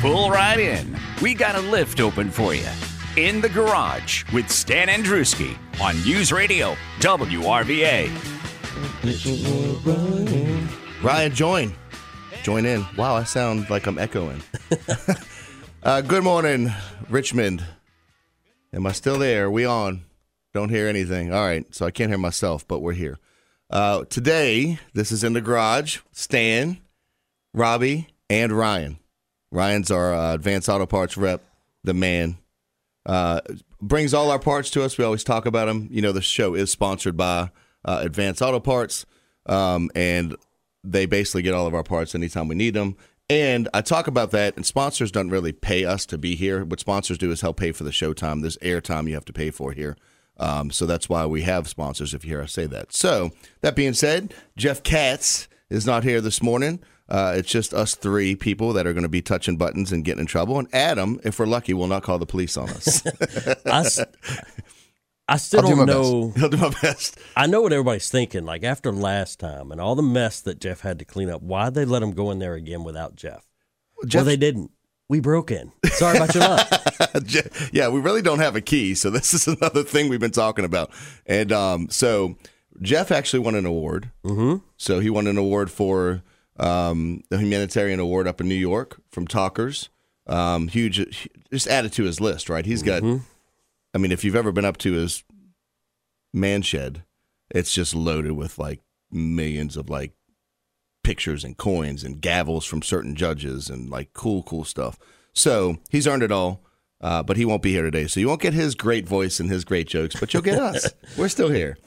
Pull right in. We got a lift open for you. In the Garage with Stan Andruski on News Radio WRVA. Ryan, join. Join in. Wow, I sound like I'm echoing. uh, good morning, Richmond. Am I still there? Are we on? Don't hear anything. All right, so I can't hear myself, but we're here. Uh, today, this is in the garage. Stan, Robbie, and Ryan. Ryan's our uh, advanced auto parts rep, the man. Uh, brings all our parts to us. We always talk about them. You know, the show is sponsored by uh, Advanced Auto Parts, um, and they basically get all of our parts anytime we need them. And I talk about that, and sponsors don't really pay us to be here. What sponsors do is help pay for the show time. There's airtime you have to pay for here. Um, so that's why we have sponsors, if you hear us say that. So, that being said, Jeff Katz is not here this morning. Uh, it's just us three people that are going to be touching buttons and getting in trouble. And Adam, if we're lucky, will not call the police on us. I still I'll do don't my know. best. I'll do my best. I know what everybody's thinking. Like after last time and all the mess that Jeff had to clean up, why'd they let him go in there again without Jeff? Jeff- well, they didn't. We broke in. Sorry about your luck. Yeah, we really don't have a key, so this is another thing we've been talking about. And um, so Jeff actually won an award. Mm-hmm. So he won an award for um, the humanitarian award up in New York from Talkers. Um, huge, just added to his list, right? He's got. I mean, if you've ever been up to his man shed, it's just loaded with like millions of like pictures and coins and gavels from certain judges and like cool, cool stuff. So he's earned it all, uh, but he won't be here today. So you won't get his great voice and his great jokes, but you'll get us. We're still here.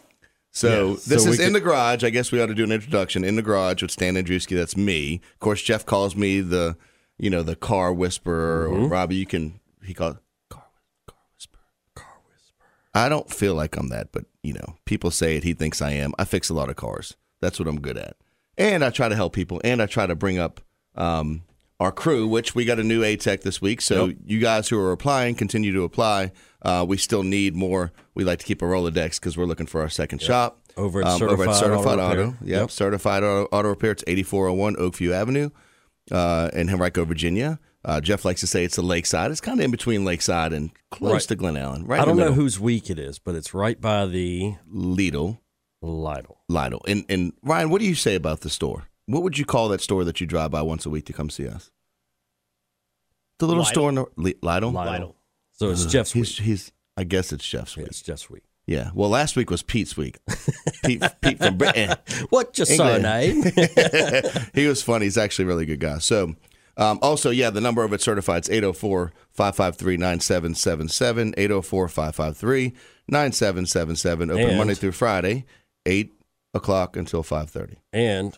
So Yeah, this so is in could- the garage. I guess we ought to do an introduction in the garage with Stan Andruski. That's me. Of course, Jeff calls me the, you know, the car whisperer. Or Robbie, you can he calls car car whisperer. Car whisperer. I don't feel like I'm that, but you know, people say it. He thinks I am. I fix a lot of cars. That's what I'm good at. And I try to help people, and I try to bring up um, our crew, which we got a new A Tech this week. So you guys who are applying, continue to apply. Uh, we still need more. We like to keep a Rolodex because we're looking for our second shop Over at um, Certified Certified Auto Auto. Yep, Yep. Certified Auto, Auto Repair. It's 8401 Oakview Avenue uh, in Henrico, Virginia. Uh, Jeff likes to say it's the Lakeside. It's kind of in between Lakeside and close Right. to Glen Allen. Right I don't know whose week it is, but it's right by the Lidl. Lidl. Lidl. And, and Ryan, what do you say about the store? What would you call that store that you drive by once a week to come see us? The little Lidl. store in the Li- Lidl. Lidl. So it's Jeff's He's, week. he's. I guess it's Jeff's Yeah, week. it's Jeff's week. Yeah. Well, last week was Pete's week. Pete, Pete from Britain. What just saw your surname? he was funny. He's actually a really good guy. So, um, also, yeah, the number of it certified is 804 553 9777. 804 553 9777. Open And- Monday through Friday, 8 o'clock until 5.30. and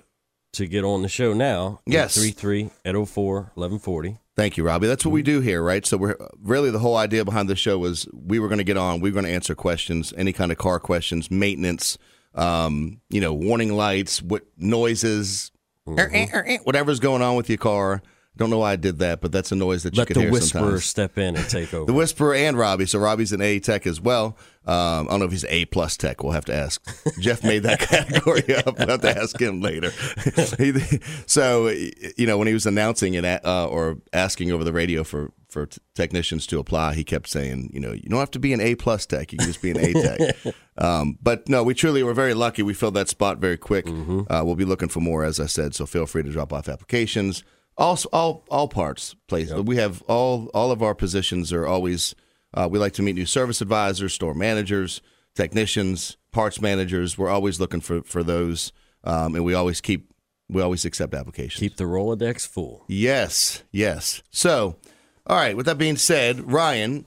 to get on the show now, Yes. 33 804 1140. Thank you, Robbie. That's what we do here, right? So we're really the whole idea behind the show was we were going to get on, we were going to answer questions, any kind of car questions, maintenance, um, you know, warning lights, what noises, eh, whatever's going on with your car. Don't know why I did that, but that's a noise that you Let could the hear whisperer sometimes. step in and take over. The Whisperer and Robbie. So Robbie's an A Tech as well. Um, I don't know if he's A plus Tech. We'll have to ask. Jeff made that category up. We'll have to ask him later. He- so you know when he was announcing it uh, or asking over the radio for for t- technicians to apply. He kept saying, you know, you don't have to be an A plus tech; you can just be an A tech. um, but no, we truly were very lucky. We filled that spot very quick. Uh, we'll be looking for more, as I said. So feel free to drop off applications. All all all parts places. We have all all of our positions are always. Uh, we like to meet new service advisors, store managers, technicians, parts managers. We're always looking for for those, um, and we always keep we always accept applications. Keep the Rolodex full. Yes, yes. So, all right. With that being said, Ryan,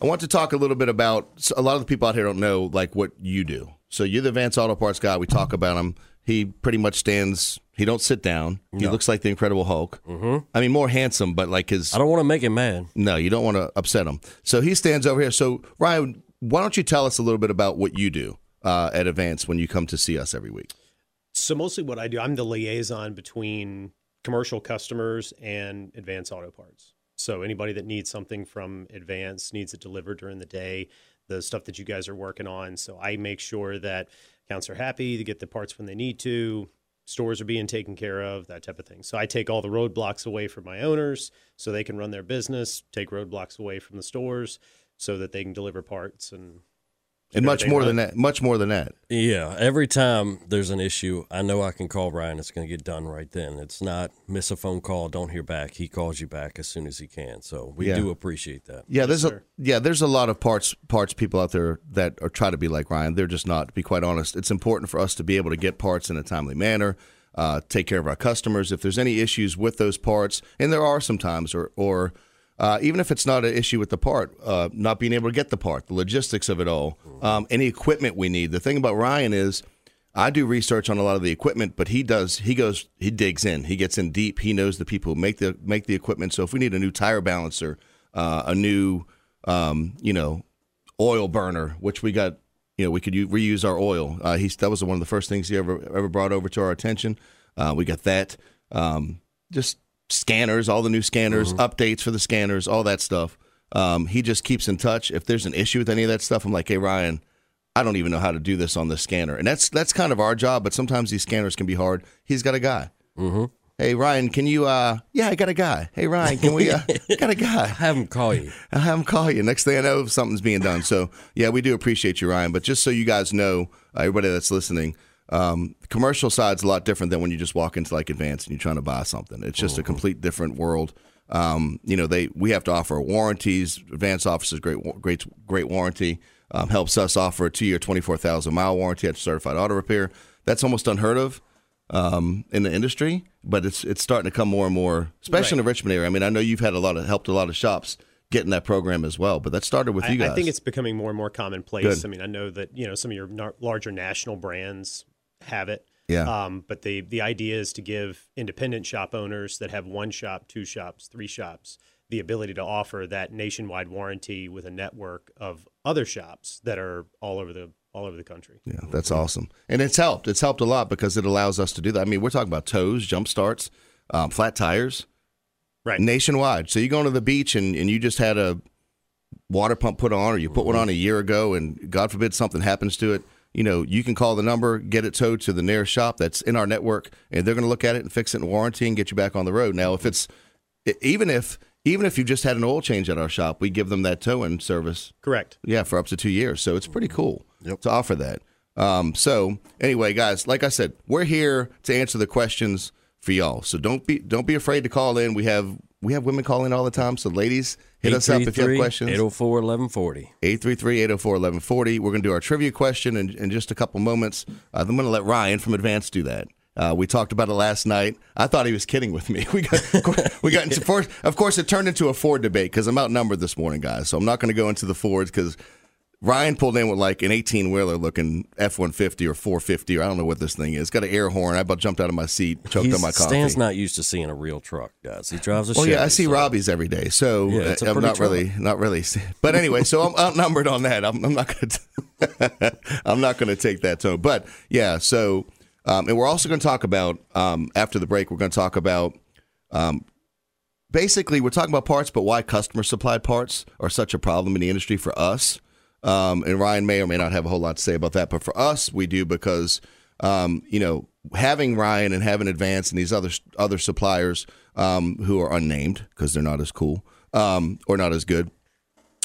I want to talk a little bit about a lot of the people out here don't know like what you do. So you're the Advanced Auto Parts guy. We talk about him. He pretty much stands. He don't sit down. He No. looks like the Incredible Hulk. Mm-hmm. I mean, more handsome, but like his. I don't want to make him mad. No, you don't want to upset him. So he stands over here. So Ryan, why don't you tell us a little bit about what you do uh, at Advance when you come to see us every week? So mostly what I do, I'm the liaison between commercial customers and Advance Auto Parts. So anybody that needs something from Advance needs it delivered during the day, the stuff that you guys are working on. So I make sure that accounts are happy to get the parts when they need to, stores are being taken care of, that type of thing. So I take all the roadblocks away from my owners so they can run their business, take roadblocks away from the stores so that they can deliver parts and And much more run. than that. Much more than that. Yeah, every time there's an issue, I know I can call Ryan. It's going to get done right then. It's not miss a phone call, don't hear back. He calls you back as soon as he can. So we Yeah. do appreciate that. Yeah, there's sir. a yeah, there's a lot of parts parts people out there that are try to be like Ryan. They're just not. To be quite honest, it's important for us to be able to get parts in a timely manner, uh, take care of our customers. If there's any issues with those parts, and there are sometimes, or or uh, even if it's not an issue with the part, uh, not being able to get the part, the logistics of it all, um, any equipment we need. The thing about Ryan is. I do research on a lot of the equipment, but he does. He goes. He digs in. He gets in deep. He knows the people who make the make the equipment. So if we need a new tire balancer, uh, a new, um, you know, oil burner, which we got, you know, we could u- reuse our oil. Uh, he's that was one of the first things he ever ever brought over to our attention. Uh, we got that. Um, just scanners, all the new scanners, updates for the scanners, all that stuff. Um, he just keeps in touch. If there's an issue with any of that stuff, I'm like, hey Ryan, I don't even know how to do this on this scanner, and that's that's kind of our job. But sometimes these scanners can be hard. He's got a guy. Mm-hmm. Hey Ryan, can you? uh Yeah, I got a guy. Hey Ryan, can we? Uh, got a guy. Have him call you. I'll have him call you. Next thing I know, something's being done. So, yeah, we do appreciate you, Ryan. But just so you guys know, uh, everybody that's listening, um, commercial side's a lot different than when you just walk into like Advance and you're trying to buy something. It's just a complete different world. Um, you know, they we have to offer warranties. Advance offers great, great, great warranty. Um, helps us offer a two-year, twenty-four thousand mile warranty at certified auto repair. That's almost unheard of um, in the industry, but it's it's starting to come more and more, especially in the Richmond area. I mean, I know you've had a lot of helped a lot of shops getting that program as well, but that started with I, you guys. I think it's becoming more and more commonplace. Good. I mean, I know that you know some of your nar- larger national brands have it. Yeah. Um, but the the idea is to give independent shop owners that have one shop, two shops, three shops the ability to offer that nationwide warranty with a network of other shops that are all over the all over the country. Yeah, that's awesome, and it's helped. It's helped a lot because it allows us to do that. I mean, we're talking about tows, jump starts, um, flat tires, Right. nationwide. So you go to the beach and, and you just had a water pump put on, or you put one on a year ago, and God forbid something happens to it. You know, you can call the number, get it towed to the nearest shop that's in our network, and they're going to look at it and fix it in warranty and get you back on the road. Now, if it's even if even if you just had an oil change at our shop, we give them that towing service Correct. yeah, for up to two years. So it's pretty cool to offer that. Um, so anyway, guys, like I said, we're here to answer the questions for y'all. So don't be don't be afraid to call in. We have we have women calling all the time. So ladies, hit us up if you have questions. 804 1140. 833-804-1140. We're going to do our trivia question in, in just a couple moments. Uh, I'm going to let Ryan from Advance do that. Uh, we talked about it last night. I thought he was kidding with me. We got we got into Ford. Of course, it turned into a Ford debate because I'm outnumbered this morning, guys. So I'm not going to go into the Fords because Ryan pulled in with like an 18 wheeler looking F 150 or 450 or I don't know what this thing is. It's got an air horn. I about jumped out of my seat, choked He's, on my coffee. Stan's not used to seeing a real truck, guys. He drives a shit. Well, yeah, I see so- Robbie's every day, so Yeah, uh, I'm not truck. really, not really. But anyway, so I'm outnumbered on that. I'm, I'm not going to, I'm not going to take that tone. But yeah, so um, and we're also going to talk about um, after the break. We're going to talk about um, basically we're talking about parts, but why customer supplied parts are such a problem in the industry for us. Um, and Ryan may or may not have a whole lot to say about that, but for us, we do because um, you know having Ryan and having Advance and these other other suppliers um, who are unnamed because they're not as cool. um, or not as good.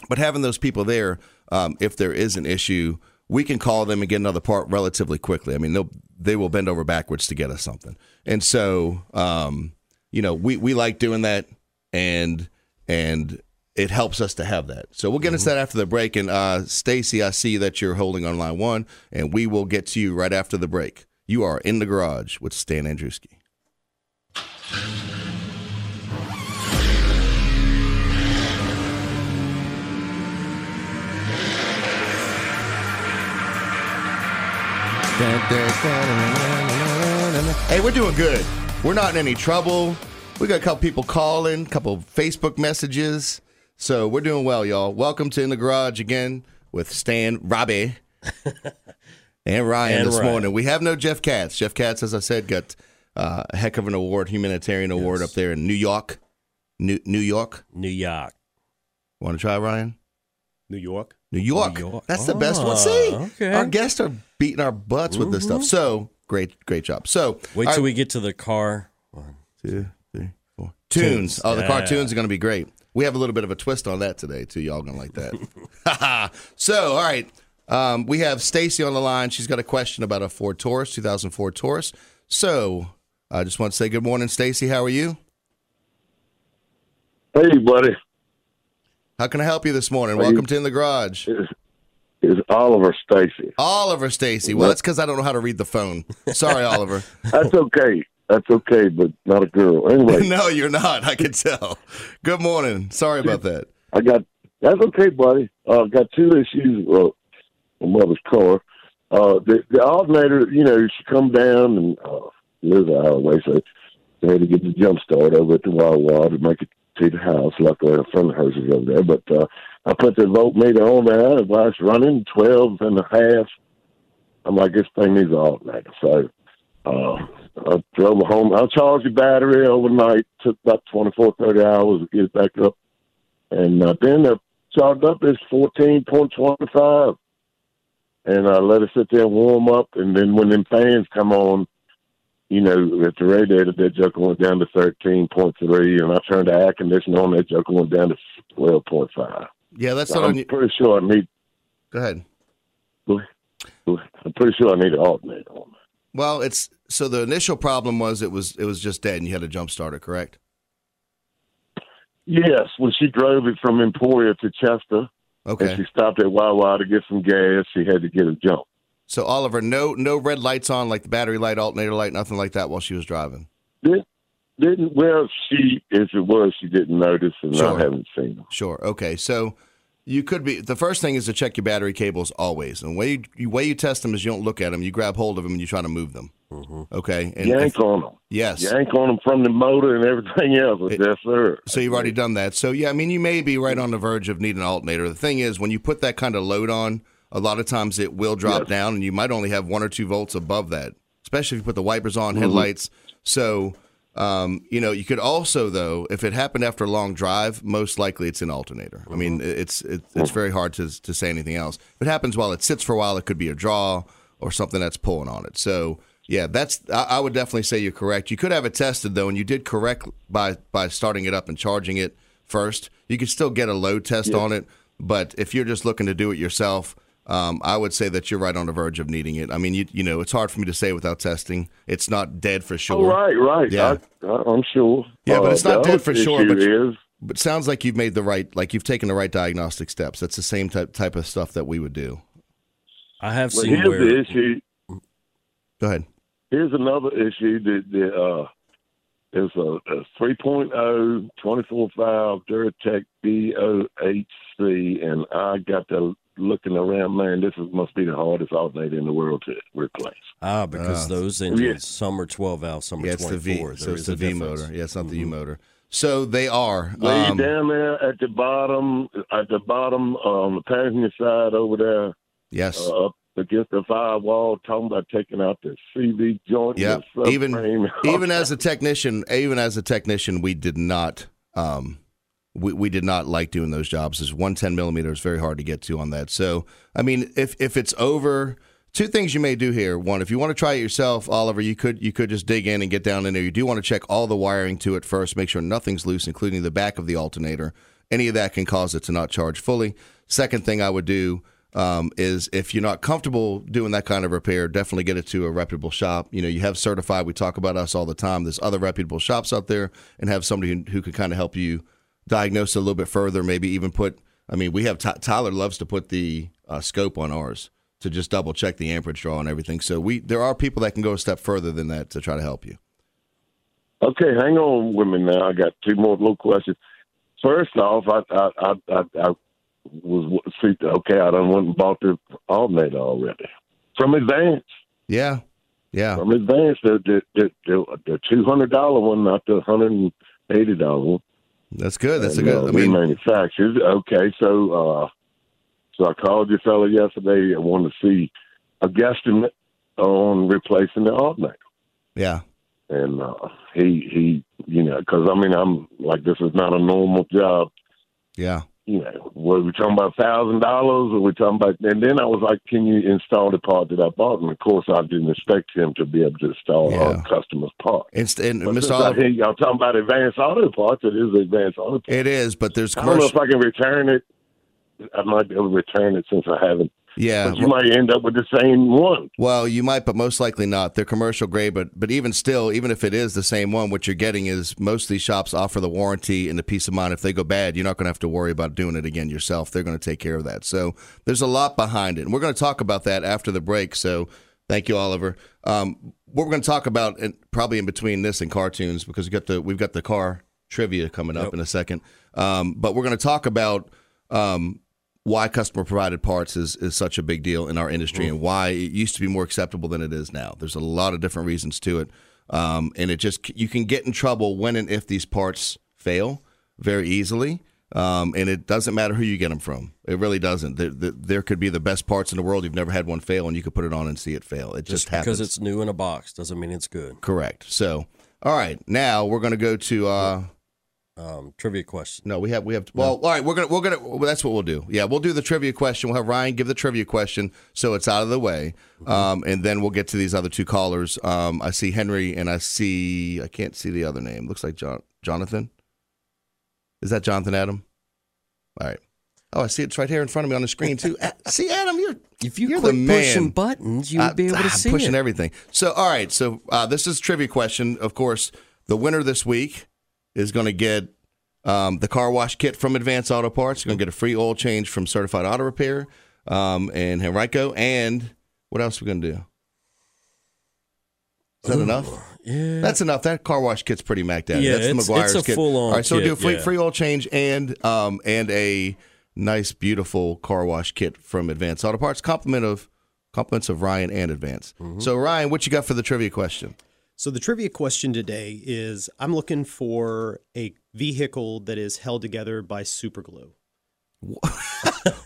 But having those people there, um, if there is an issue, we can call them and get another part relatively quickly. I mean, they'll they will bend over backwards to get us something. And so, um, you know, we we like doing that, and and it helps us to have that. So we'll get into that after the break. And uh, Stacy, I see that you're holding on line one, and we will get to you right after the break. You are in the garage with Stan Andruski. Hey, we're doing good. We're not in any trouble. We got a couple people calling, a couple Facebook messages. So we're doing well, y'all. Welcome to In the Garage again with Stan, Robbie, and Ryan And this Ryan. morning. We have no Jeff Katz. Jeff Katz, as I said, got uh, a heck of an award, humanitarian award up there in New York. New, New York. New York. Want to try, Ryan? New York. New York. New York. That's the best one. Ah, See, okay. our guests are beating our butts with this stuff. So great, great job. So Wait till right, we get to the car. One, two, three, four. four. Tunes. Oh, the Yeah. cartoons are going to be great. We have a little bit of a twist on that today too. Y'all gonna like that. so, all right. Um, we have Stacy on the line. She's got a question about a Ford Taurus, 2004 Taurus. So, I just want to say good morning, Stacy. How are you? Hey, buddy. How can I help you this morning? Welcome to In the Garage. It's, it's Oliver Stacy. Oliver Stacy. Well, that's because I don't know how to read the phone. Sorry, Oliver. That's okay. That's okay, but not a girl. Anyway, no, you're not. I can tell. Good morning. Sorry about that. I got that's okay, buddy. Uh, got two issues. Uh, my mother's car. Uh, the, the alternator, you know, she come down and uh, lives an hour away, so they had to get the jump start over at the Wawa to make it to the house. Luckily, a friend of hers is over there. But uh, I put the voltmeter on there, and while it's running twelve and a half, I'm like, this thing needs an alternator. So uh, I drove home. I charged the battery overnight. Took about 24, 30 hours to get it back up. And uh, then the charged up is 14.25. And I let it sit there and warm up. And then when them fans come on, you know, at the radiator, that joker went down to 13.3. And I turned the air conditioner on, that joker went down to 12.5. Yeah, that's So not I'm you. pretty sure I need, Go ahead. I'm pretty sure I need an alternator on Well, it's so the initial problem was it was it was just dead and you had to jump start it, correct? Yes, when she drove it from Emporia to Chester, Okay. and she stopped at Wawa to get some gas, she had to get a jump. So Oliver, no no red lights on like the battery light, alternator light, nothing like that while she was driving. Did, didn't well, she if it was, she didn't notice, and Sure. I haven't seen her. Sure. Okay. So you could be the first thing is to check your battery cables always. And the way you, you way you test them is you don't look at them, you grab hold of them and you try to move them. Okay. And Yank if- on them. Yes. Yank on them from the motor and everything else. yes, sir. So you've already done that. So yeah, I mean, you may be right on the verge of needing an alternator. The thing is, when you put that kind of load on, a lot of times it will drop Yes. down, and you might only have one or two volts above that. Especially if you put the wipers on, Mhm. headlights. So, um, you know, you could also though, if it happened after a long drive, most likely it's an alternator. I mean, it's it, it's very hard to to say anything else. If it happens while it sits for a while, it could be a draw or something that's pulling on it. So. Yeah, that's. I, I would definitely say you're correct. You could have it tested though, and you did correct by by starting it up and charging it first. You could still get a load test Yeah. on it, but if you're just looking to do it yourself, um, I would say that you're right on the verge of needing it. I mean, you you know, it's hard for me to say without testing. It's not dead for sure. Oh, right, right. Yeah. I, I, I'm sure. Yeah, but Uh, it's not the dead for sure. But is but sounds like you've made the right, like you've taken the right diagnostic steps. That's the same type type of stuff that we would do. I have well, seen here's where the issue. Go ahead. Here's another issue that the uh, there's a, a 3.0 24 valve Duratec DOHC, and I got to looking around. Man, this is, must be the hardest alternator in the world to replace. ah because Uh, those yeah. engines, some are 12 valve, some Yeah, are it's the 24. V. So it's the a V difference. motor. Yeah, it's not the U motor. So they are. Way um, down there at the bottom, at the bottom on the passenger side over there, yes. uh, up against the firewall, talking about taking out the CV joint. Yeah, even even as a technician, even as a technician, we did not um, we, we did not like doing those jobs. Is one ten millimeter is very hard to get to on that. So I mean, if if it's over. Two things you may do here. One, if you want to try it yourself, Oliver, you could you could just dig in and get down in there. You do want to check all the wiring to it first, make sure nothing's loose, including the back of the alternator. any of that can cause it to not charge fully. Second thing I would do um, is if you're not comfortable doing that kind of repair, definitely get it to a reputable shop. You know, you have certified. We talk about us all the time. There's other reputable shops out there, and have somebody who, who can kind of help you diagnose it a little bit further. Maybe even put. I mean, we have Tyler loves to put the uh, scope on ours to just double check the amperage draw and everything. So we there are people that can go a step further than that to try to help you. Okay, hang on with me now. I got two more little questions. First off, I I I, I, I was see okay. I done went and bought the alternator already from Advance. Yeah, yeah. From Advance, the the the, the, the two hundred dollar one, not the hundred and eighty dollar one. That's good. That's and, a good. Uh, I mean, manufactured. Okay, so uh, so I called your fellow yesterday. I wanted to see a guesstimate on replacing the alternator. Yeah. And uh, he he, you know, because I mean, I'm like, this is not a normal job. Yeah. You know, were we talking about thousand dollars, or we talking about? And then I was like, "Can you install the part that I bought?" And of course, I didn't expect him to be able to install Yeah. our customer's part. Inst- and But Mr. since I Oliver, hear y'all talking about advanced auto parts. It is advanced auto parts. it is, but there's I don't know if I can return it. I might be able to return it since I haven't. Yeah. But you might end up with the same one. Well, you might, but most likely not. They're commercial grade, but but even still, even if it is the same one, what you're getting is most of these shops offer the warranty and the peace of mind. If they go bad, you're not going to have to worry about doing it again yourself. They're going to take care of that. So there's a lot behind it, and we're going to talk about that after the break. So thank you, Oliver. Um, what we're going to talk about, and probably in between this and cartoons, because we got the we've got the car trivia coming up in a second. Um, but we're going to talk about. Um, why customer provided parts is, is such a big deal in our industry and why it used to be more acceptable than it is now. There's a lot of different reasons to it. Um, and it just, you can get in trouble when and if these parts fail very easily. Um, and it doesn't matter who you get them from. It really doesn't. There, there, there could be the best parts in the world. You've never had one fail, and you could put it on and see it fail. It just, Just happens. because it's new in a box doesn't mean it's good. Correct. So, all right, now we're going to go to uh, Um, trivia question. no. We have we have well. All right, we're gonna we're gonna. Well, that's what we'll do. Yeah, we'll do the trivia question. We'll have Ryan give the trivia question, so it's out of the way, um, and then we'll get to these other two callers. Um, I see Henry, and I see I can't see the other name. Looks like John Jonathan. Is that Jonathan Adam? All right. Oh, I see it's right here in front of me on the screen too. Ah, see, Adam, you're If you quit the man. pushing buttons, you would Uh, be able to I'm see pushing it. everything. So, all right. So, uh, this is trivia question. Of course, the winner this week is going to get um, the car wash kit from Advanced Auto Parts. You're going to get a free oil change from Certified Auto Repair um, and Henrico. And what else are we going to do? Is that enough? Yeah. That's enough. That car wash kit's pretty macked out. Yeah, That's the it's- Meguiar's it's a kit. full-on All right, so we'll do a free, yeah. free oil change and um, and a nice, beautiful car wash kit from Advanced Auto Parts. Compliment of compliments of Ryan and Advance. Mm-hmm. So Ryan, what you got for the trivia question? So the trivia question today is I'm looking for a vehicle that is held together by super glue.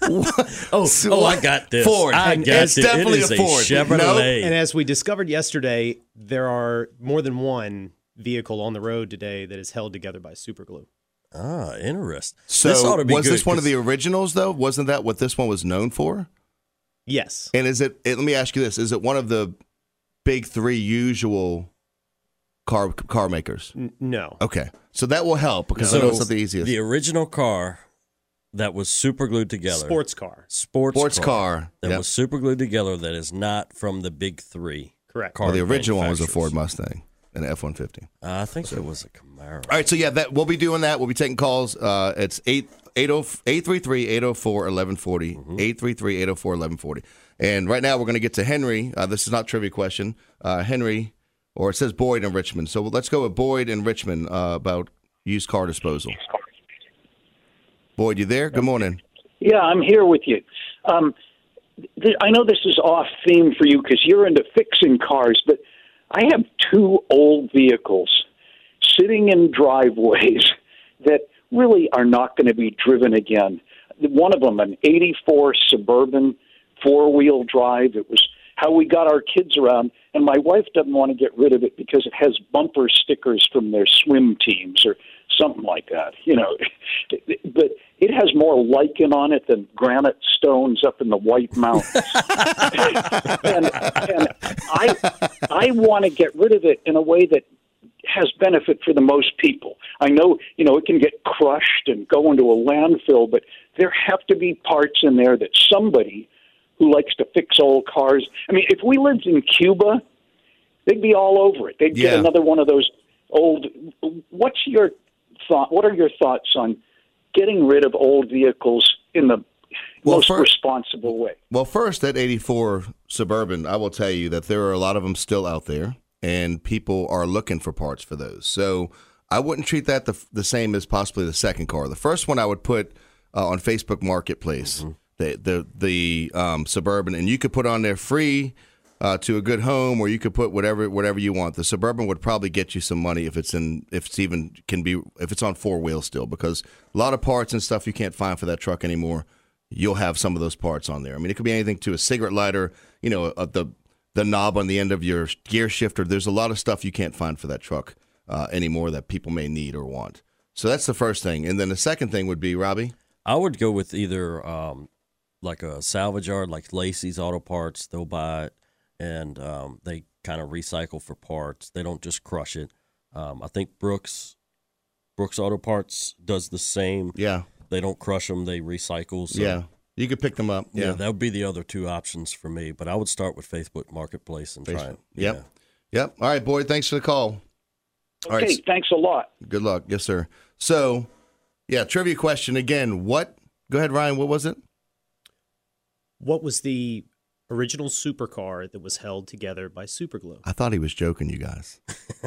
Oh, oh, I got this. Ford. I And got it's this. definitely it is a Ford. Chevrolet. And as we discovered yesterday, there are more than one vehicle on the road today that is held together by super glue. Ah, interesting. So this ought to be was good this one of the originals though? Wasn't that what this one was known for? Yes. And is it? it let me ask you this: Is it one of the big three usual car car makers? N- no. Okay, so that will help because I know it's not the easiest. The original car that was super glued together. Sports car. Sports, Sports car, that yep. was super glued together that is not from the big three. Correct. Car Well, the original one was a. Ford Mustang an F one fifty. Uh, I think it was a Camaro. All right, so yeah, that we'll be doing that. We'll be taking calls. Uh, it's 8 833 804 1140. 833 804 1140. And right now we're going to get to Henry. Uh, this is not trivia question. Uh, Henry, or it says Boyd in Richmond. So let's go with Boyd in Richmond uh, about used car disposal. Boyd, you there? Good morning. Yeah, I'm here with you. Um, th- I know this is off theme for you because you're into fixing cars, but I have two old vehicles sitting in driveways that really are not going to be driven again. One of them, an 84 Suburban four wheel drive. It was how we got our kids around, and my wife doesn't want to get rid of it because it has bumper stickers from their swim teams or something like that, you know. But it has more lichen on it than granite stones up in the White Mountains. and and I I want to get rid of it in a way that has benefit for the most people. I know, you know, it can get crushed and go into a landfill, but there have to be parts in there that somebody who likes to fix old cars. I mean, if we lived in Cuba, they'd be all over it. They'd get Yeah. another one of those old. What's your thought? What are your thoughts on getting rid of old vehicles in the Well, most first- responsible way? Well, first, that 84 Suburban, I will tell you that there are a lot of them still out there, and people are looking for parts for those. So I wouldn't treat that the, the same as possibly the second car. The first one I would put uh, on Facebook Marketplace, the the the um, Suburban, and you could put on there free. Uh, to a good home, or you could put whatever whatever you want. The suburban would probably get you some money if it's in if it's even can be if it's on four wheels still, because a lot of parts and stuff you can't find for that truck anymore you'll have some of those parts on there. I mean, it could be anything to a cigarette lighter, you know, uh, the the knob on the end of your gear shifter. There's a lot of stuff you can't find for that truck uh, anymore that people may need or want. So that's the first thing, and then the second thing would be Robbie. I would go with either um, like a salvage yard, like Lacey's Auto Parts. They'll buy it and um, they kind of recycle for parts. They don't just crush it. Um, I think Brooks Brooks Auto Parts does the same. Yeah, they don't crush them; they recycle. So, yeah, you could pick them up. yeah, Yeah, that would be the other two options for me. But I would start with Facebook Marketplace and try Facebook. it. Yep, yep. All right, boy. Thanks for the call. Okay, right. thanks a lot. Good luck. Yes, sir. So, yeah, trivia question again. What? Go ahead, Ryan. What was it? What was the original supercar that was held together by superglue? I thought he was joking, you guys.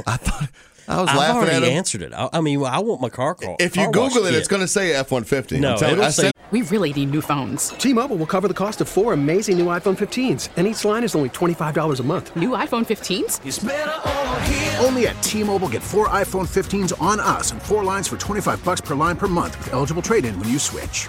I thought I was I've laughing already at him. answered it. I, I mean, I want my car call. If you car wash Google it, kit. it's going to say F one fifty. No, it'll say We really need new phones. T-Mobile will cover the cost of four amazing new iPhone 15s, and each line is only $25 a month. New iPhone 15s? Only at T-Mobile, get four iPhone 15s on us and four lines for 25 bucks per line per month with eligible trade-in when you switch.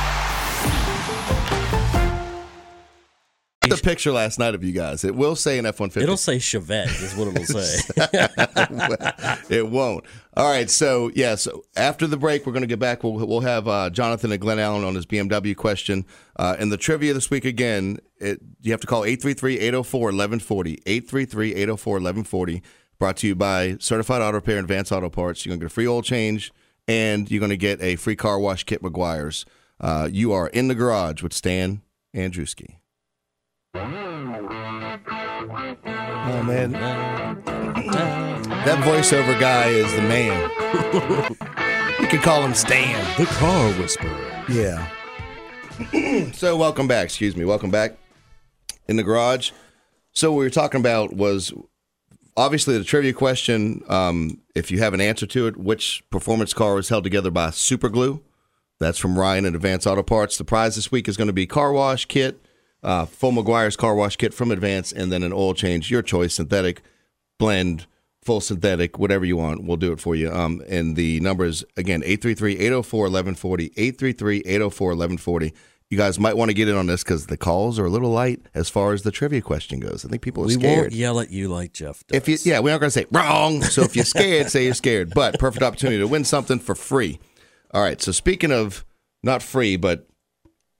The picture last night of you guys. It will say an F one fifty. It'll say Chevette is what it'll say. it won't. All right. So yeah. So after the break, we're going to get back. We'll we'll have uh, Jonathan and Glen Allen on his BMW question. Uh, and the trivia this week again. It, you have to call 833-804-1140. 833-804-1140. Brought to you by Certified Auto Repair and Advanced Auto Parts. You're going to get a free oil change, and you're going to get a free car wash kit. Meguiar's. Uh, you are in the garage with Stan Andruski. Oh man, that voiceover guy is the man. you can call him Stan, the car whisperer. Yeah. so welcome back. Excuse me. Welcome back in the garage. So what we were talking about was obviously the trivia question. Um, if you have an answer to it, which performance car was held together by super glue? That's from Ryan at Advance Auto Parts. The prize this week is going to be car wash kit, uh, full Meguiar's car wash kit from Advance, and then an oil change, your choice, synthetic, blend, full synthetic, whatever you want. We'll do it for you. Um, and the number is, again, 833-804-1140, 833-804-1140. You guys might want to get in on this because the calls are a little light as far as the trivia question goes. I think people are we scared. won't yell at you like Jeff does. If you, yeah, we aren't going to say wrong. So if you're scared, say you're scared. But perfect opportunity to win something for free. All right. So speaking of not free, but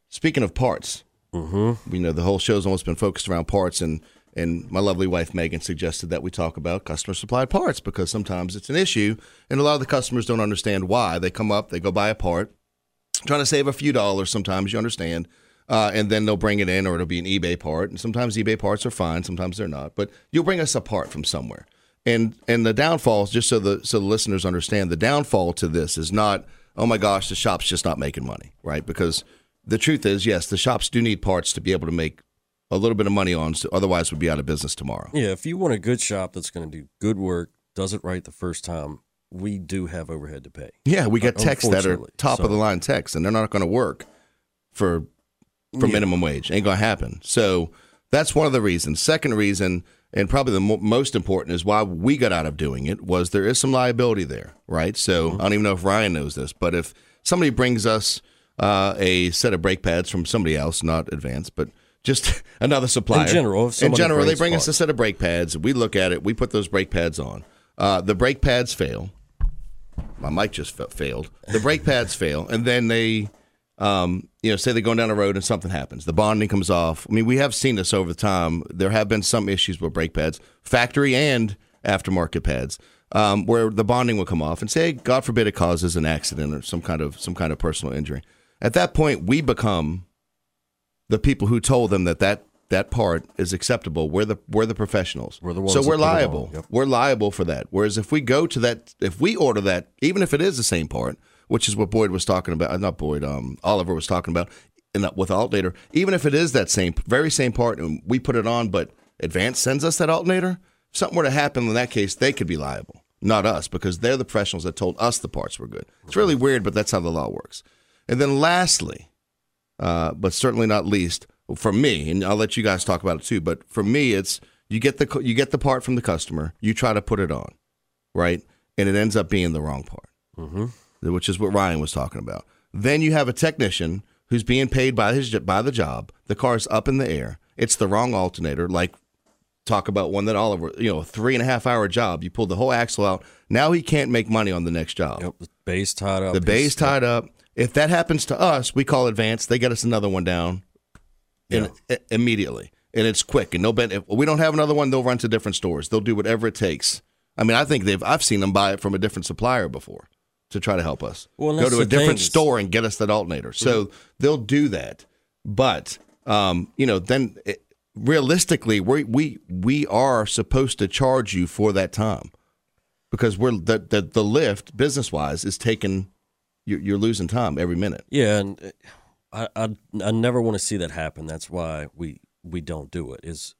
speaking of parts, mm-hmm. you know the whole show's almost been focused around parts, and and my lovely wife Megan suggested that we talk about customer supplied parts because sometimes it's an issue, and a lot of the customers don't understand why. They come up, they go buy a part, trying to save a few dollars. Sometimes you understand. Uh, and then they'll bring it in, or it'll be an eBay part. And sometimes eBay parts are fine, sometimes they're not. But you'll bring us a part from somewhere. And and the downfall, just so the so the listeners understand, the downfall to this is not, oh my gosh, the shop's just not making money, right? Because the truth is, yes, the shops do need parts to be able to make a little bit of money on. So otherwise, would be out of business tomorrow. Yeah, if you want a good shop that's going to do good work, does it right the first time, we do have overhead to pay. Yeah, we got texts that are top So- of the line texts, and they're not going to work for for Yeah. minimum wage. Ain't going to happen. So that's one of the reasons. Second reason, and probably the mo- most important, is why we got out of doing it was there is some liability there, right? So Mm-hmm. I don't even know if Ryan knows this, but if somebody brings us uh, a set of brake pads from somebody else, not advanced, but just another supplier. In general, if in general, they bring us a set of brake pads. We look at it. We put those brake pads on. Uh, the brake pads fail my mic just fa- failed. The brake pads fail, and then they, um, you know, say they're going down the road and something happens. The bonding comes off. I mean, we have seen this over the time. There have been some issues with brake pads, factory and aftermarket pads, um, where the bonding will come off, and say, God forbid, it causes an accident or some kind of some kind of personal injury. At that point, we become the people who told them that that that part is acceptable. We're the we're the professionals. We're the ones so we're put it on. liable. Yep. We're liable for that. Whereas if we go to that, if we order that, even if it is the same part, which is what Boyd was talking about, not Boyd, um, Oliver was talking about, that, with alternator, even if it is that same, very same part, and we put it on, but Advance sends us that alternator, if something were to happen in that case, they could be liable, not us, because they're the professionals that told us the parts were good. It's really weird, but that's how the law works. And then lastly, uh, but certainly not least for me, and I'll let you guys talk about it too. But for me, it's you get the you get the part from the customer, you try to put it on, right, and it ends up being the wrong part, Mm-hmm. which is what Ryan was talking about. Then you have a technician who's being paid by his by the job. The car's up in the air. It's the wrong alternator. Like talk about one that Oliver, you know, a three and a half hour job. You pulled the whole axle out. Now he can't make money on the next job. Yep, the base tied up. The base tied up. If that happens to us, we call advance. They get us another one down, in, i- immediately, and it's quick. And no bet if we don't have another one, they'll run to different stores. They'll do whatever it takes. I mean, I think they've. I've seen them buy it from a different supplier before to try to help us. Well, go to a different is- store and get us that alternator. So they'll do that. But um, you know, then it, realistically, we we we are supposed to charge you for that time because we're the the, the lift business wise is taking you're, you're losing time every minute. Yeah, and uh, I, I I never want to see that happen. That's why we we don't do it. Is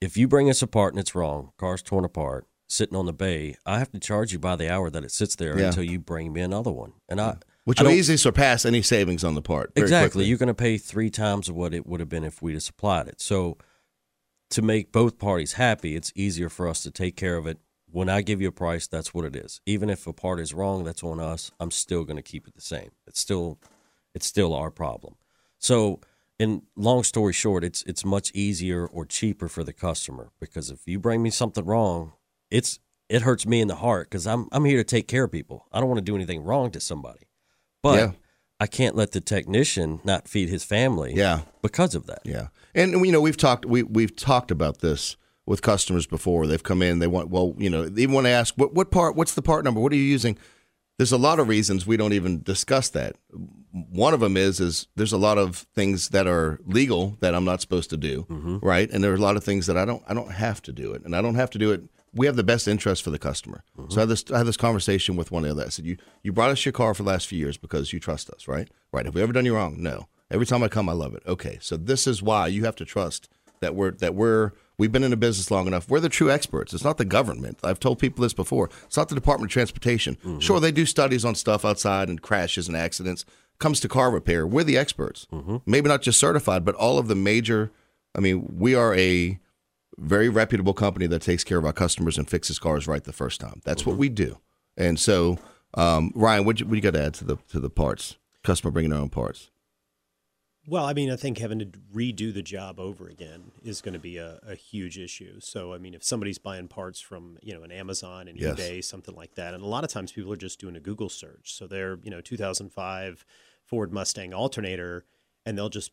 if you bring us apart and it's wrong, car's torn apart, sitting on the bay, I have to charge you by the hour that it sits there Yeah. until you bring me another one. And I Which I will easily surpass any savings on the part. very exactly. quickly. You're going to pay three times of what it would have been if we'd have supplied it. So to make both parties happy, it's easier for us to take care of it. When I give you a price, that's what it is. Even if a part is wrong, that's on us. I'm still going to keep it the same. It's still, it's still our problem. So, in long story short, it's it's much easier or cheaper for the customer because if you bring me something wrong, it's it hurts me in the heart because I'm I'm here to take care of people. I don't want to do anything wrong to somebody, but Yeah. I can't let the technician not feed his family. Yeah. because of that. Yeah, and you know we've talked we we've talked about this with customers before. They've come in, they want well, you know, they want to ask what what part, what's the part number, what are you using? There's a lot of reasons we don't even discuss that. One of them is is there's a lot of things that are legal that I'm not supposed to do, mm-hmm. right? And there are a lot of things that I don't I don't have to do it, and I don't have to do it. We have the best interest for the customer. So I mm-hmm. had this I had this conversation with one of the other. I said, "You you brought us your car for the last few years because you trust us, right? Right? Have we ever done you wrong? No. Every time I come, I love it. Okay, so this is why you have to trust that we're that we're we've been in the business long enough. We're the true experts. It's not the government. I've told people this before. It's not the Department of Transportation. Mm-hmm. Sure, they do studies on stuff outside and crashes and accidents. Comes to car repair, we're the experts. Mm-hmm. Maybe not just certified, but all of the major. I mean, we are a very reputable company that takes care of our customers and fixes cars right the first time. That's what mm-hmm. we do. And so, um, Ryan, what you, what you got to add to the to the parts? Customer bringing their own parts. Well, I mean, I think having to redo the job over again is going to be a, a huge issue. So, I mean, if somebody's buying parts from, you know, an Amazon and Yes. eBay, something like that, and a lot of times people are just doing a Google search. So they're, you know, 2005 Ford Mustang alternator, and they'll just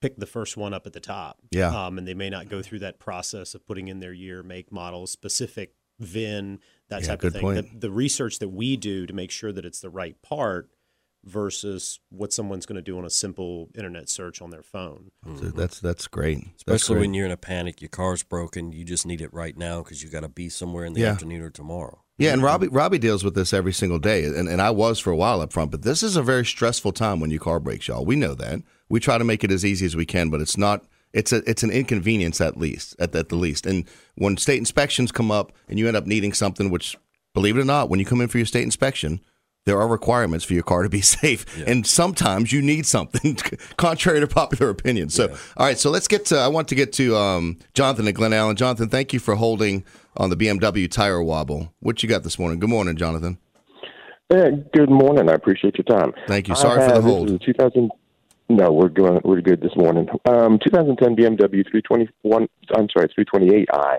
pick the first one up at the top. Yeah. Um, and they may not go through that process of putting in their year, make, model, specific VIN, that Yeah, type of thing. point. The, the research that we do to make sure that it's the right part versus what someone's going to do on a simple internet search on their phone. So that's that's great. That's Especially great. when you're in a panic, your car's broken, you just need it right now because you got to be somewhere in the Yeah. afternoon or tomorrow. Yeah, and Robbie Robbie deals with this every single day, and, and I was for a while up front. But this is a very stressful time when your car breaks, y'all. We know that. We try to make it as easy as we can, but it's not. It's a it's an inconvenience at least at, at the least. And when state inspections come up and you end up needing something, which believe it or not, when you come in for your state inspection, there are requirements for your car to be safe, and sometimes you need something contrary to popular opinion. So, all right, so let's get to. I want to get to um, Jonathan and Glen Allen. Jonathan, thank you for holding on the BMW tire wobble. What you got this morning? Good morning, Jonathan. Yeah, good morning. I appreciate your time. Thank you. I Sorry for the hold. This is 2000. No, we're going. We're good this morning. Um, 2010 BMW 321. I'm sorry, 328i.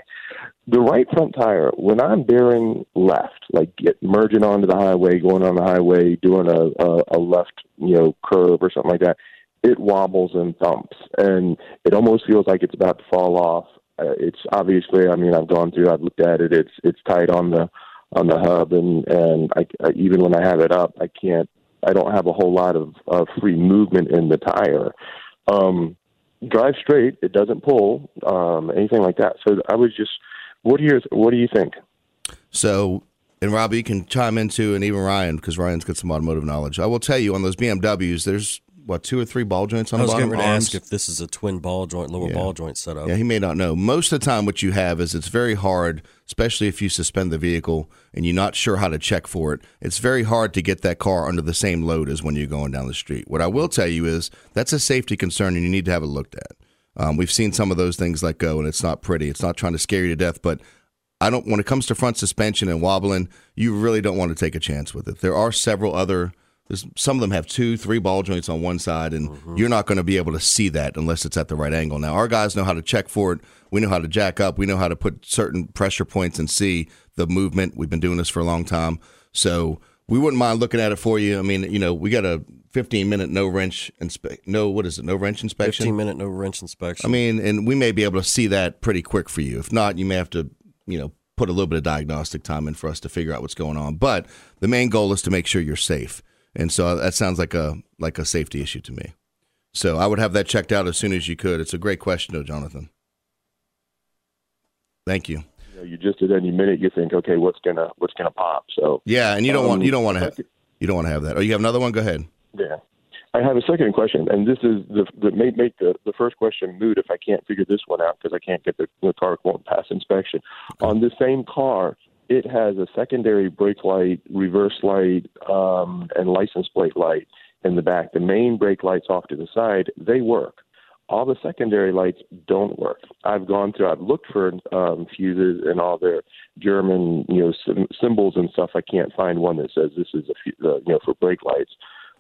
The right front tire. When I'm bearing left, like get, merging onto the highway, going on the highway, doing a, a a left, you know, curve or something like that, it wobbles and thumps, and it almost feels like it's about to fall off. Uh, it's obviously. I mean, I've gone through. I've looked at it. It's it's tight on the on the hub, and and I, I even when I have it up, I can't. I don't have a whole lot of, of free movement in the tire. Um, drive straight; it doesn't pull, um, anything like that. So I was just, what do you what do you think? So, and Robbie, you can chime into, and even Ryan, because Ryan's got some automotive knowledge. I will tell you on those BMWs, there's what two or three ball joints on I the was bottom. getting ready to ask if this is a twin ball joint, lower Yeah. ball joint setup. Yeah, he may not know. Most of the time, what you have is it's very hard, especially if you suspend the vehicle and you're not sure how to check for it. It's very hard to get that car under the same load as when you're going down the street. What I will tell you is that's a safety concern and you need to have it looked at. Um, we've seen some of those things let go, and it's not pretty. It's not trying to scare you to death, but I don't. When it comes to front suspension and wobbling, you really don't want to take a chance with it. There are several other. There's, some of them have two, three ball joints on one side, and mm-hmm. you're not going to be able to see that unless it's at the right angle. Now, our guys know how to check for it. We know how to jack up. We know how to put certain pressure points and see the movement. We've been doing this for a long time, so we wouldn't mind looking at it for you. I mean, you know, we got a 15 minute no wrench inspe- no what is it no wrench inspection 15 minute no wrench inspection. I mean, and we may be able to see that pretty quick for you. If not, you may have to, you know, put a little bit of diagnostic time in for us to figure out what's going on. But the main goal is to make sure you're safe. And so that sounds like a like a safety issue to me. So I would have that checked out as soon as you could. It's a great question, though, Jonathan. Thank you. You, know, you just at any minute you think, okay, what's gonna what's gonna pop? So Yeah, and you don't want Um, you don't want to have you don't want to have that. Oh, you have another one. Go ahead. Yeah. I have a second question, and this is the that may make the, the first question moot if I can't figure this one out because I can't get the, the car won't pass inspection. On the same car, it has a secondary brake light, reverse light, um, and license plate light in the back. The main brake lights off to the side they work. All the secondary lights don't work. I've gone through. I've looked for um, fuses and all their German, you know, sym- symbols and stuff. I can't find one that says this is a, uh, you know, for brake lights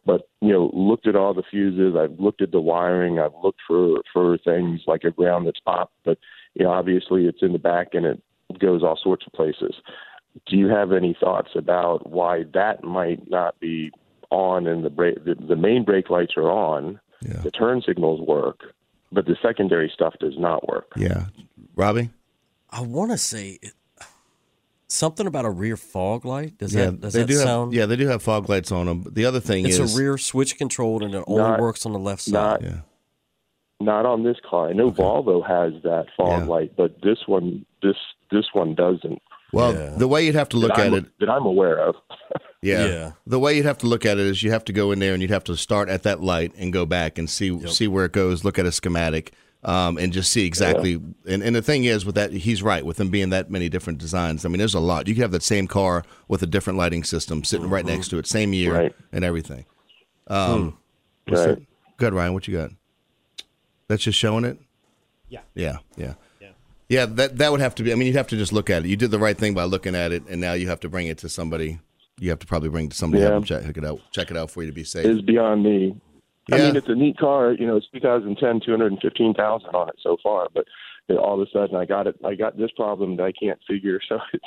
but you know looked at all the fuses i've looked at the wiring i've looked for for things like a ground that's popped but you know obviously it's in the back and it goes all sorts of places do you have any thoughts about why that might not be on and the brake the, the main brake lights are on yeah. the turn signals work but the secondary stuff does not work Yeah, Robbie. I want to say it, something about a rear fog light. Does yeah, that does they that do sound? have yeah they do have fog lights on them. But the other thing is it's is a rear switch controlled and it only Not- works on the left not- side. yeah. not on this car i know volvo has that fog Yeah. light but this one this this one doesn't Well, Yeah. the way you'd have to look that at I'm, it that i'm aware of Yeah. Yeah. The way you'd have to look at it is you have to go in there and you'd have to start at that light and go back and see see where it goes, look at a schematic, um, and just see exactly. And, and the thing is, with that, he's right. With them being that many different designs, I mean, there's a lot. You could have that same car with a different lighting system sitting right next to it, same year Right. and everything. Um, what's Right. Good, Ryan. What you got? That's just showing it. Yeah. Yeah. Yeah. Yeah. Yeah, that that would have to be. I mean, you'd have to just look at it. You did the right thing by looking at it, and now you have to bring it to somebody. You have to probably bring it to somebody to Yeah. have them check it out, check it out for you to be safe. is beyond me. I mean, it's a neat car. You know, it's 2010, 215,000 on it so far. But all of a sudden, I got it. I got this problem that I can't figure. So it's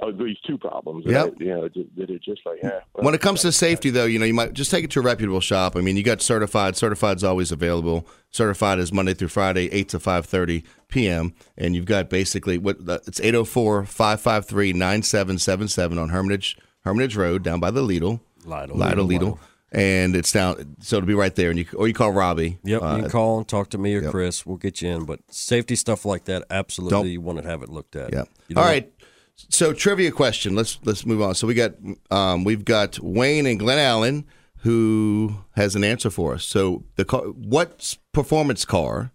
oh, these two problems. that Yep. I- you know, that it's just like yeah. well, when it comes to safety, though, you know, you might just take it to a reputable shop. I mean, you got certified. Certified's always available. Certified is Monday through Friday, eight to five thirty p.m. And you've got basically what it's 804-553-9777 on Hermitage Hermitage Road down by the Lidl. Lidl. Lidl, Lidl. Lidl. And it's down, so it'll be right there. And you or you call Robbie. Yep, Uh, you can call and talk to me or yep. Chris. We'll get you in. But safety stuff like that, absolutely, Don't- you want to have it looked at. Yeah. You All don't- right. So trivia question. Let's let's move on. So we got um, we've got Wayne and Glen Allen who has an answer for us. So the car, what performance car,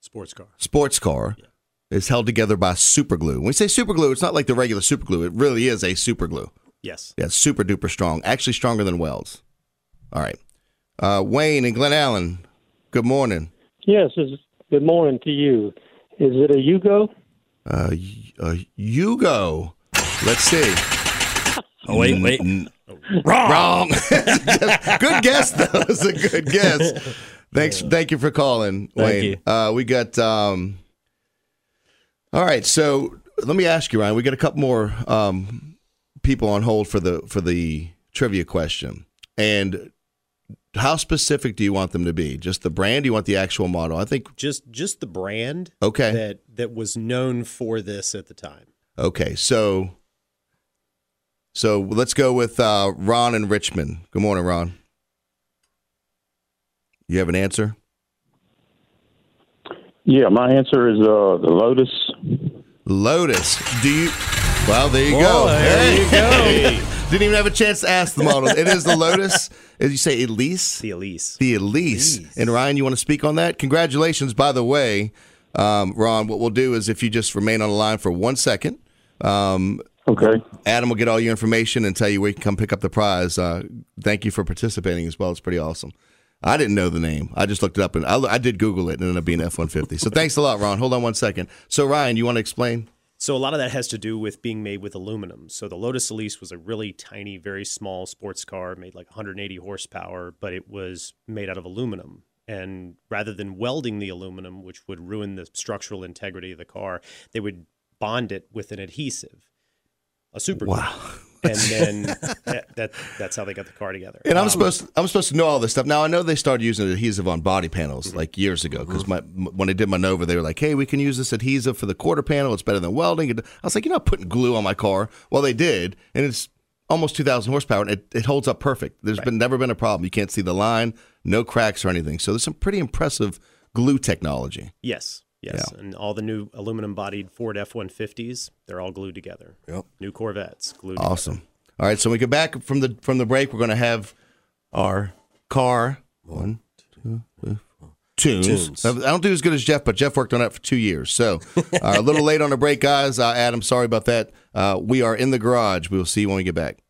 Sports car. sports car, is held together by super glue. When we say super glue, it's not like the regular super glue. It really is a super glue. Yes. Yeah, it's super duper strong. Actually, stronger than welds. All right. Uh, Wayne and Glen Allen, good morning. Yes, good morning to you. Is it a Yugo? Uh, y- uh, Yugo. Let's see. Oh, wait, wait. Wrong. Wrong. good guess, though. It's a good guess. Thanks. Thank you for calling, Thank Wayne. you. Uh, we got. Um, all right. So let me ask you, Ryan. We got a couple more um, people on hold for the for the trivia question. And how specific do you want them to be? Just the brand? Do you want the actual model? I think. Just just the brand Okay. that that was known for this at the time. Okay. So. So let's go with uh, Ron and Richmond. Good morning, Ron. You have an answer? Yeah, my answer is uh, the Lotus. Lotus. Do you? Well, there you Boy, go. there you Hey. Didn't even have a chance to ask the model. It is the Lotus. As you say, Elise. The Elise. The Elise. And Ryan, you want to speak on that? Congratulations, by the way, um, Ron. What we'll do is if you just remain on the line for one second. Um, okay. Adam will get all your information and tell you where you can come pick up the prize. Uh, thank you for participating as well. It's pretty awesome. I didn't know the name. I just looked it up and I, I did Google it and it ended up being F one fifty. So thanks a lot, Ron. Hold on one second. So Ryan, you want to explain? So a lot of that has to do with being made with aluminum. So the Lotus Elise was a really tiny, very small sports car, made like 180 horsepower, but it was made out of aluminum. And rather than welding the aluminum, which would ruin the structural integrity of the car, they would bond it with an adhesive, a super. Wow. And then that, that that's how they got the car together. And I'm Um, supposed I'm supposed to know all this stuff. Now I know they started using adhesive on body panels Mm-hmm. like years ago because my when I did my Nova, they were like, "Hey, we can use this adhesive for the quarter panel. It's better than welding." I was like, "You're not putting glue on my car." Well, they did, and it's almost 2,000 horsepower, and it, it holds up perfect. There's been never been a problem. You can't see the line, no cracks or anything. So there's some pretty impressive glue technology. Yes, yes. And all the new aluminum bodied Ford F 150s, they're all glued together. Yep. New Corvettes glued together. Awesome. All right, so when we get back from the from the break, we're going to have our car one, two, three, four. Tunes. Tunes. I don't do as good as Jeff, but Jeff worked on that for two years. So uh, a little late on the break, guys. Uh, Adam, sorry about that. Uh, we are in the garage. We will see you when we get back.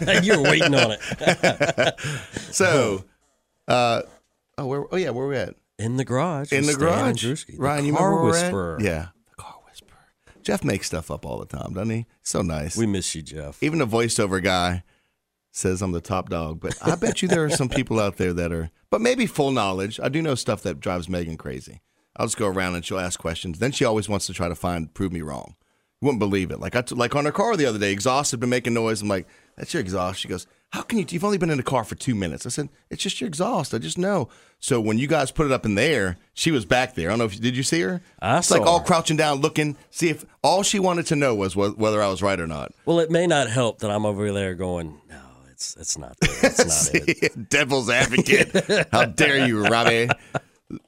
you were waiting on it. so, uh, oh, where? Oh, yeah, where we at? In the garage. In the garage. Andruski, the Ryan, you remember where we're at? whisperer. Yeah, the car whisperer. Jeff makes stuff up all the time, doesn't he? So nice. We miss you, Jeff. Even the voiceover guy says I'm the top dog, but I bet you there are some people out there that are, but maybe full knowledge. I do know stuff that drives Megan crazy. I'll just go around and she'll ask questions. Then she always wants to try to find prove me wrong. You wouldn't believe it. Like I t- like on her car the other day, exhaust had been making noise. I'm like, that's your exhaust. She goes, how can you? You've only been in the car for two minutes. I said, it's just your exhaust. I just know. So when you guys put it up in there, she was back there. I don't know if did you see her? I it's like all her. crouching down, looking, see if all she wanted to know was wh- whether I was right or not. Well, it may not help that I'm over there going, no, it's it's not. It's not it. Devil's advocate. How dare you, Robbie?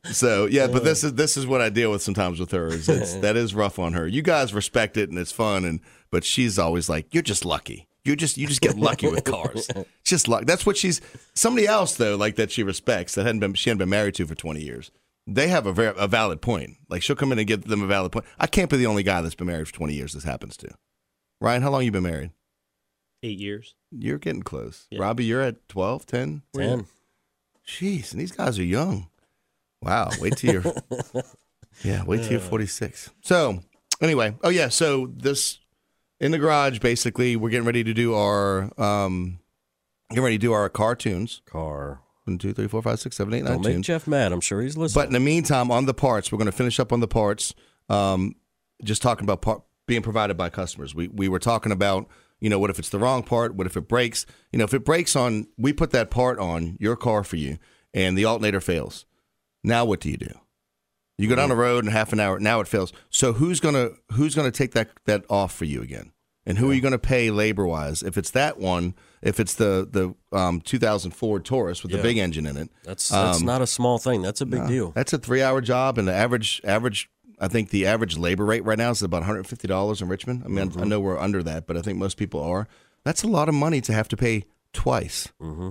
So yeah, but this is this is what I deal with sometimes with her. Is it's, that is rough on her. You guys respect it and it's fun, and but she's always like, "You're just lucky. You just you just get lucky with cars. Just luck." That's what she's. Somebody else though, like that she respects that hadn't been she hadn't been married to for twenty years. They have a very a valid point. Like she'll come in and give them a valid point. I can't be the only guy that's been married for twenty years. This happens to. Ryan, how long you been married? Eight years. You're getting close. Robbie, you're at 12, 10? Where you at? Ten. Jeez, and these guys are young. Wow. Wait till you're Yeah, wait till you're uh. 46. So, anyway, oh yeah, so this in the garage basically we're getting ready to do our um getting ready to do our cartoons. Car. One, two, three, four, five, six, seven, eight, nine, Don't make tunes. Jeff mad. I'm sure he's listening. But in the meantime, on the parts, we're going to finish up on the parts. Um, just talking about part, being provided by customers. We we were talking about you know what if it's the wrong part? What if it breaks? You know if it breaks on, we put that part on your car for you, and the alternator fails. Now what do you do? You go down the road in half an hour. Now it fails. So who's gonna who's gonna take that that off for you again? And who are you going to pay labor wise? If it's that one, if it's the the um, 2000 Ford Taurus with Yeah. the big engine in it, that's that's um, not a small thing. That's a big no, deal. That's a three hour job, and the average average I think the average labor rate right now is about $150 in Richmond. I mean, I, I know we're under that, but I think most people are. That's a lot of money to have to pay twice.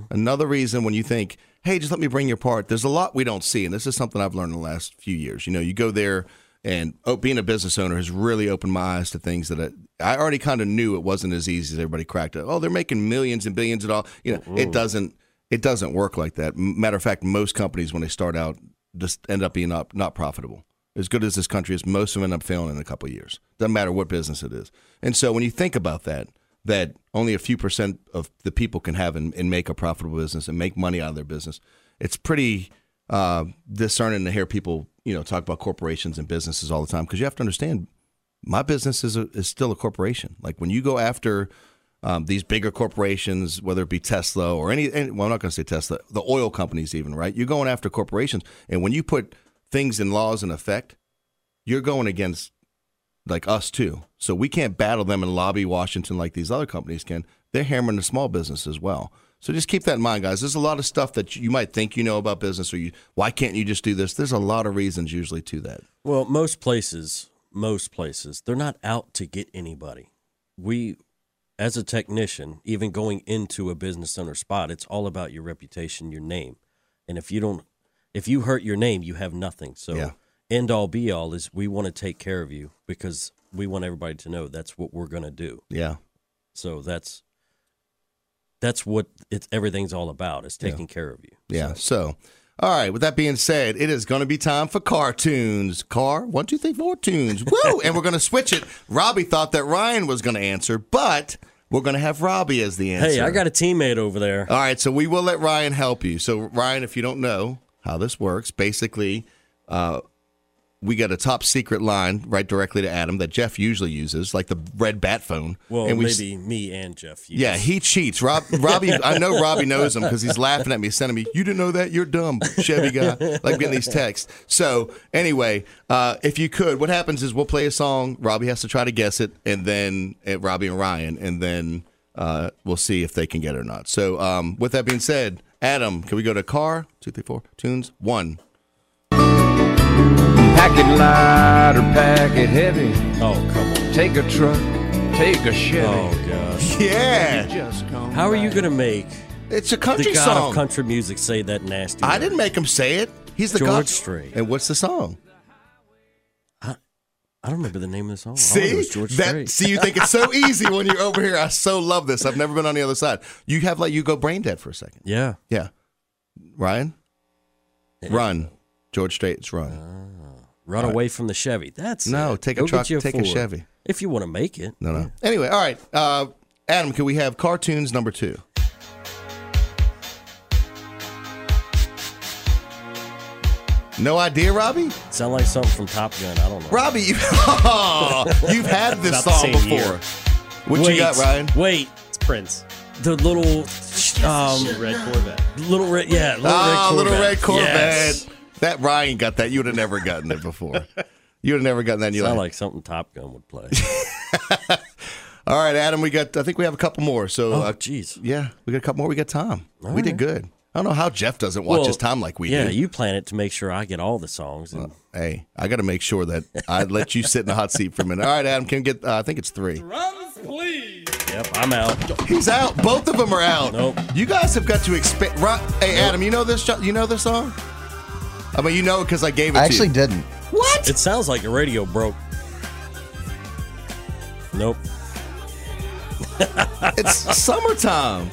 Another reason when you think, hey, just let me bring your part, there's a lot we don't see. And this is something I've learned in the last few years. You know, you go there and oh, being a business owner has really opened my eyes to things that I, I already kind of knew it wasn't as easy as everybody cracked it. Oh, they're making millions and billions of all. You know, it doesn't it doesn't work like that. Matter of fact, most companies when they start out just end up being not, not profitable. As good as this country is, most of them end up failing in a couple of years. Doesn't matter what business it is. And so when you think about that, that only a few percent of the people can have and, and make a profitable business and make money out of their business, it's pretty uh, discerning to hear people, you know, talk about corporations and businesses all the time because you have to understand, my business is a, is still a corporation. Like when you go after um, these bigger corporations, whether it be Tesla or any, any well, I'm not going to say Tesla, the oil companies, even right. You're going after corporations, and when you put things and laws in effect, you're going against like us too. So we can't battle them and lobby Washington like these other companies can. They're hammering the small business as well. So just keep that in mind, guys. There's a lot of stuff that you might think you know about business, or you why can't you just do this? There's a lot of reasons usually to that. Well, most places, most places, they're not out to get anybody. We, as a technician, even going into a business owner spot, it's all about your reputation, your name. And if you don't, if you hurt your name, you have nothing. So, Yeah. end all be all is we want to take care of you because we want everybody to know that's what we're going to do. Yeah. So that's that's what it's everything's all about is Yeah. taking care of you. Yeah. So, all right. With that being said, it is going to be time for cartoons. Car one, two, three, four tunes. Woo! and we're going to switch it. Robbie thought that Ryan was going to answer, but we're going to have Robbie as the answer. Hey, I got a teammate over there. All right, so we will let Ryan help you. So, Ryan, if you don't know how this works, basically, uh, we got a top secret line right directly to Adam that Jeff usually uses, like the red bat phone. Well, and we maybe me and Jeff. use. yeah, he cheats. Rob, Robbie, I know Robbie knows him because he's laughing at me, sending me, "You didn't know that? You're dumb, Chevy guy." Like getting these texts. So anyway, uh, if you could, what happens is we'll play a song. Robbie has to try to guess it, and then uh, Robbie and Ryan, and then uh, we'll see if they can get it or not. So um, with that being said, Adam, can we go to car two, three, four tunes one? Pack it light or pack it heavy. Oh, come on. Take a truck, take a Chevy. Oh gosh. Yeah. Just come How are you going to make It's a country the god song. of country music say that nasty? I word? didn't make him say it. He's the George god. Strait. And what's the song? I don't remember the name of the song. All I know See is George that? Strait. See, you think it's so easy when you're over here. I so love this. I've never been on the other side. You have like you go brain dead for a second. Yeah. Yeah. Ryan, run. George Strait's run. Ah. Run All right. away from the Chevy. That's No, it. take a Go get truck, you take a Chevy. If you want to make it. No, no. Anyway, all right. Uh, Adam, can we have cartoons number two? No idea, Robbie. Sound like something from Top Gun. I don't know. Robbie, you, you've had this song before. year. What you Wait, got, Ryan? Wait. It's Prince. The little um, Red Corvette. little red, yeah, little oh, red Corvette. little red Corvette. Yes. That Ryan got that. You would have never gotten it before. You would have never gotten that. And you're Sound like, like something Top Gun would play. all right, Adam, we got. I think we have a couple more. So, Oh, uh, jeez. yeah, we got a couple more. We got Tom. All we did good. I don't know how Jeff doesn't watch Well, his time like we yeah, do. Yeah, you plan it to make sure I get all the songs. And Hey, I got to make sure that I let you sit in the hot seat for a minute. All right, Adam, can get? Uh, I think it's three. Drums, please. Yep, I'm out. He's out. Both of them are out. Nope. You guys have got to expect. Right, hey, Adam, you know this? You know this song? I mean, you know it because I gave it I to actually you. didn't. What? It sounds like your radio broke. Nope. It's summertime.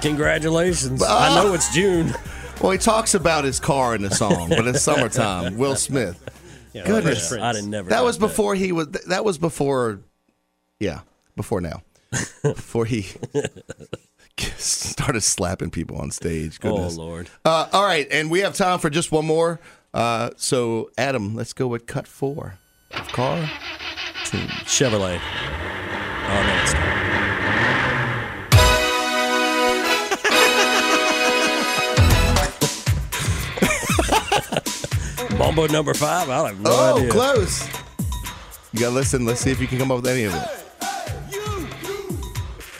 Congratulations. I know uh, it's June. Well, he talks about his car in the song, but it's summertime. Will Smith. Yeah, Goodness. Prince. I didn't never. That got was before he was. That was before. Yeah, before now. before he started slapping people on stage. Oh Lord. Uh, all right, and we have time for just one more. Uh, so, Adam, let's go with cut four of car. Tune. Chevrolet. Oh no, it's not. Mambo number five. I have no oh, idea. close. You gotta listen. Let's see if you can come up with any of it.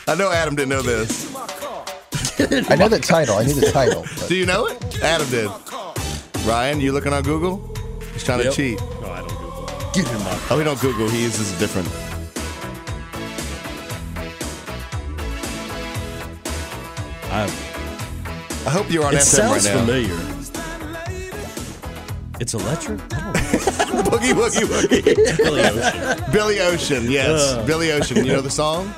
I know Adam didn't know this. I know the title. I knew the title. but- Do you know it? Adam did. Ryan, you looking on Google? He's trying Yep. to cheat. No, I don't Google. Get in my Oh, we don't Google. He uses different. I, I hope you're on it FM sounds right now. familiar. It's electric. I don't. Boogie Woogie Woogie. Billy Ocean. Billy Ocean, yes. Uh. Billy Ocean. You know the song?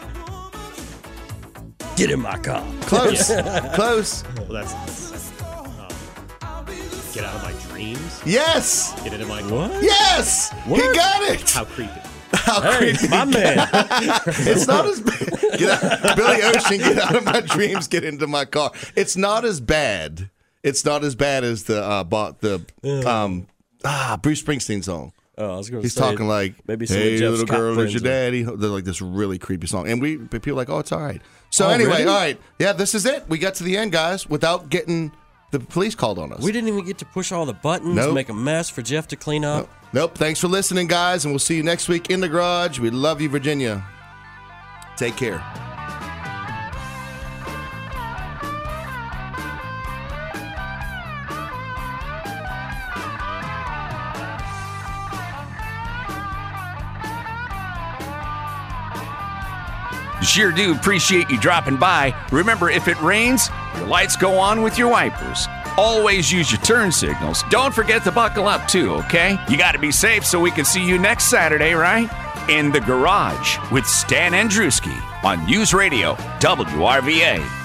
Get in my car. Close. Close. Well, that's, that's um, get out of my dreams. Yes. Get into my What? Yes. He What? got it. How creepy. How Hey, creepy. my man. it's not as bad. Get out, Billy Ocean, get out of my dreams, get into my car. It's not as bad. It's not as bad as the uh, bought the um ah Bruce Springsteen song. Oh, I was going to He's say talking like, maybe some of "Hey, Jeff's little cop girl, is friends your are- daddy?" They're like this really creepy song, and we but people are like, "Oh, it's all right." So Oh, anyway, all right, yeah, this is it. We got to the end, guys, without getting the police called on us. We didn't even get to push all the buttons, Nope. make a mess for Jeff to clean up. Nope. Thanks for listening, guys, and we'll see you next week in the garage. We love you, Virginia. Take care. Sure do appreciate you dropping by. Remember, if it rains, your lights go on with your wipers. Always use your turn signals. Don't forget to buckle up, too, okay? You got to be safe so we can see you next Saturday, right? In the garage with Stan Andruski on News Radio WRVA.